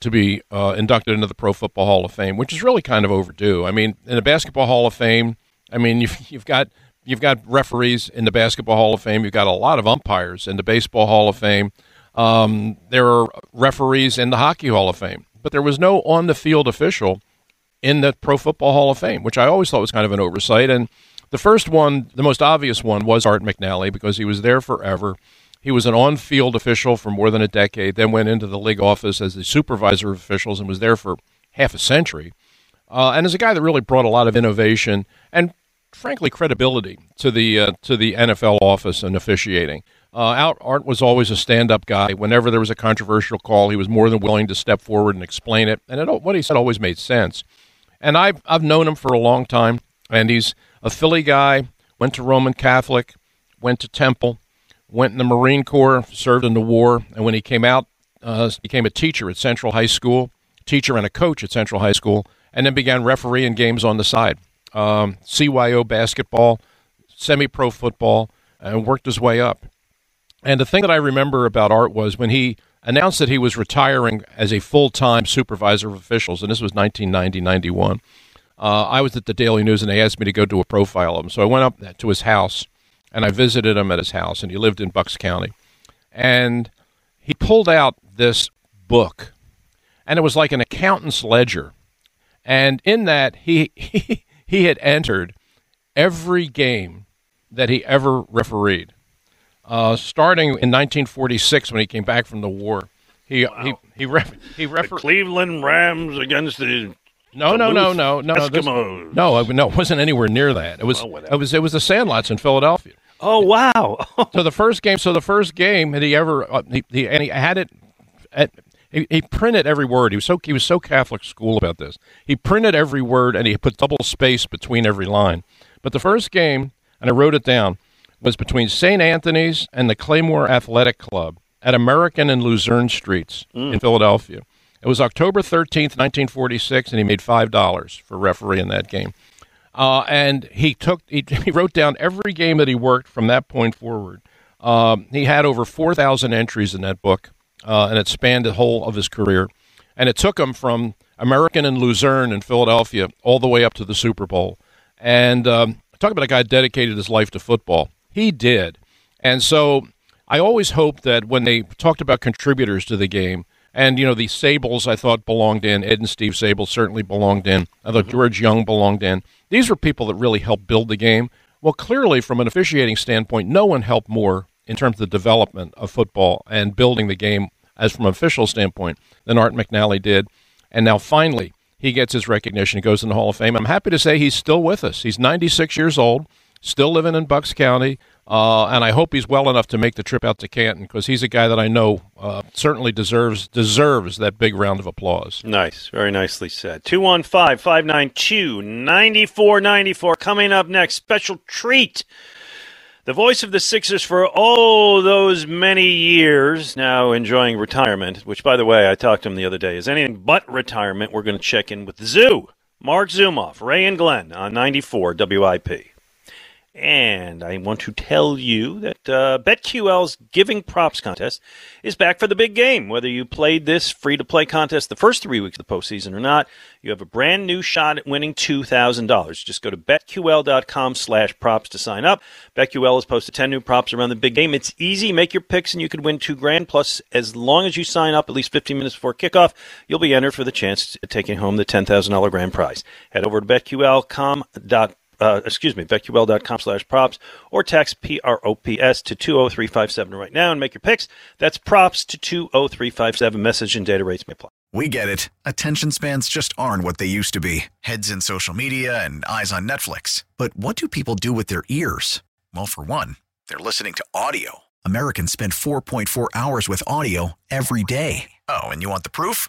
to be uh, inducted into the Pro Football Hall of Fame, which is really kind of overdue. I mean, in the Basketball Hall of Fame, I mean you've you've got you've got referees in the Basketball Hall of Fame. You've got a lot of umpires in the Baseball Hall of Fame. Um, there are referees in the Hockey Hall of Fame, but there was no on-the-field official in the Pro Football Hall of Fame, which I always thought was kind of an oversight. And the first one, the most obvious one, was Art McNally because he was there forever. He was an on field official for more than a decade, then went into the league office as the supervisor of officials and was there for half a century. Uh, and as a guy that really brought a lot of innovation and, frankly, credibility to the uh, to the NFL office and officiating. Uh, Art was always a stand-up guy. Whenever there was a controversial call, he was more than willing to step forward and explain it. And it, what he said always made sense. And I've I've known him for a long time, and he's a Philly guy. Went to Roman Catholic, went to Temple, went in the Marine Corps, served in the war, and when he came out, uh, became a teacher at Central High School, teacher and a coach at Central High School, and then began refereeing games on the side. Um, CYO basketball, semi-pro football, and worked his way up. And the thing that I remember about Art was when he announced that he was retiring as a full-time supervisor of officials, and this was 1990, 91. Uh, I was at the Daily News, and they asked me to go do a profile of him. So I went up to his house, and I visited him at his house, and he lived in Bucks County. And he pulled out this book, and it was like an accountant's ledger. And in that, he, he, he had entered every game that he ever refereed. Uh, starting in 1946 when he came back from the war, He he he ref, he refer- Cleveland Rams against the No, no, no, no, no, Eskimos. No, I- no, it wasn't anywhere near that. It was it was it was the Sandlots in Philadelphia. Oh wow! so the first game, so the first game that he ever uh, he, he and he had it at he, he printed every word. He was so he was so Catholic school about this. He printed every word and he put double space between every line. But the first game, and I wrote it down, was between St. Anthony's and the Claymore Athletic Club at American and Luzerne Streets in Philadelphia. It was October 13th, 1946, and he made $5 for refereeing that game. Uh, and he took he, he wrote down every game that he worked from that point forward. Um, he had over 4,000 entries in that book, uh, and it spanned the whole of his career. And it took him from American and Luzerne in Philadelphia all the way up to the Super Bowl. And um, talk about a guy dedicated his life to football. He did. And so I always hoped that when they talked about contributors to the game, and you know the Sabols, I thought belonged in. Ed and Steve Sabol certainly belonged in. I thought mm-hmm. George Young belonged in. These were people that really helped build the game. Well, clearly, from an officiating standpoint, no one helped more in terms of the development of football and building the game as from an official standpoint than Art McNally did. And now finally, he gets his recognition. He goes in the Hall of Fame. I'm happy to say he's still with us. He's 96 years old, still living in Bucks County, uh, and I hope he's well enough to make the trip out to Canton because he's a guy that I know uh, certainly deserves deserves that big round of applause. Nice, very nicely said. 215 592 9494. Coming up next, special treat. The voice of the Sixers for oh those many years, now enjoying retirement, which, by the way, I talked to him the other day, is anything but retirement. We're going to check in with Zoo, Marc Zumoff, Ray and Glen on 94 WIP. And I want to tell you that uh, BetQL's Giving Props contest is back for the big game. Whether you played this free to play contest the first three weeks of the postseason or not, you have a brand new shot at winning $2,000. Just go to betql.com slash props to sign up. BetQL has posted 10 new props around the big game. It's easy. Make your picks and you could win two grand. Plus, as long as you sign up at least 15 minutes before kickoff, you'll be entered for the chance of taking home the $10,000 grand prize. Head over to betql.com uh, excuse me, betql.com slash props or text P-R-O-P-S to 20357 right now and make your picks. That's props to 20357. Message and data rates may apply. We get it. Attention spans just aren't what they used to be heads in social media and eyes on Netflix. But what do people do with their ears? Well, for one, they're listening to audio. Americans spend 4.4 hours with audio every day. Oh, and you want the proof?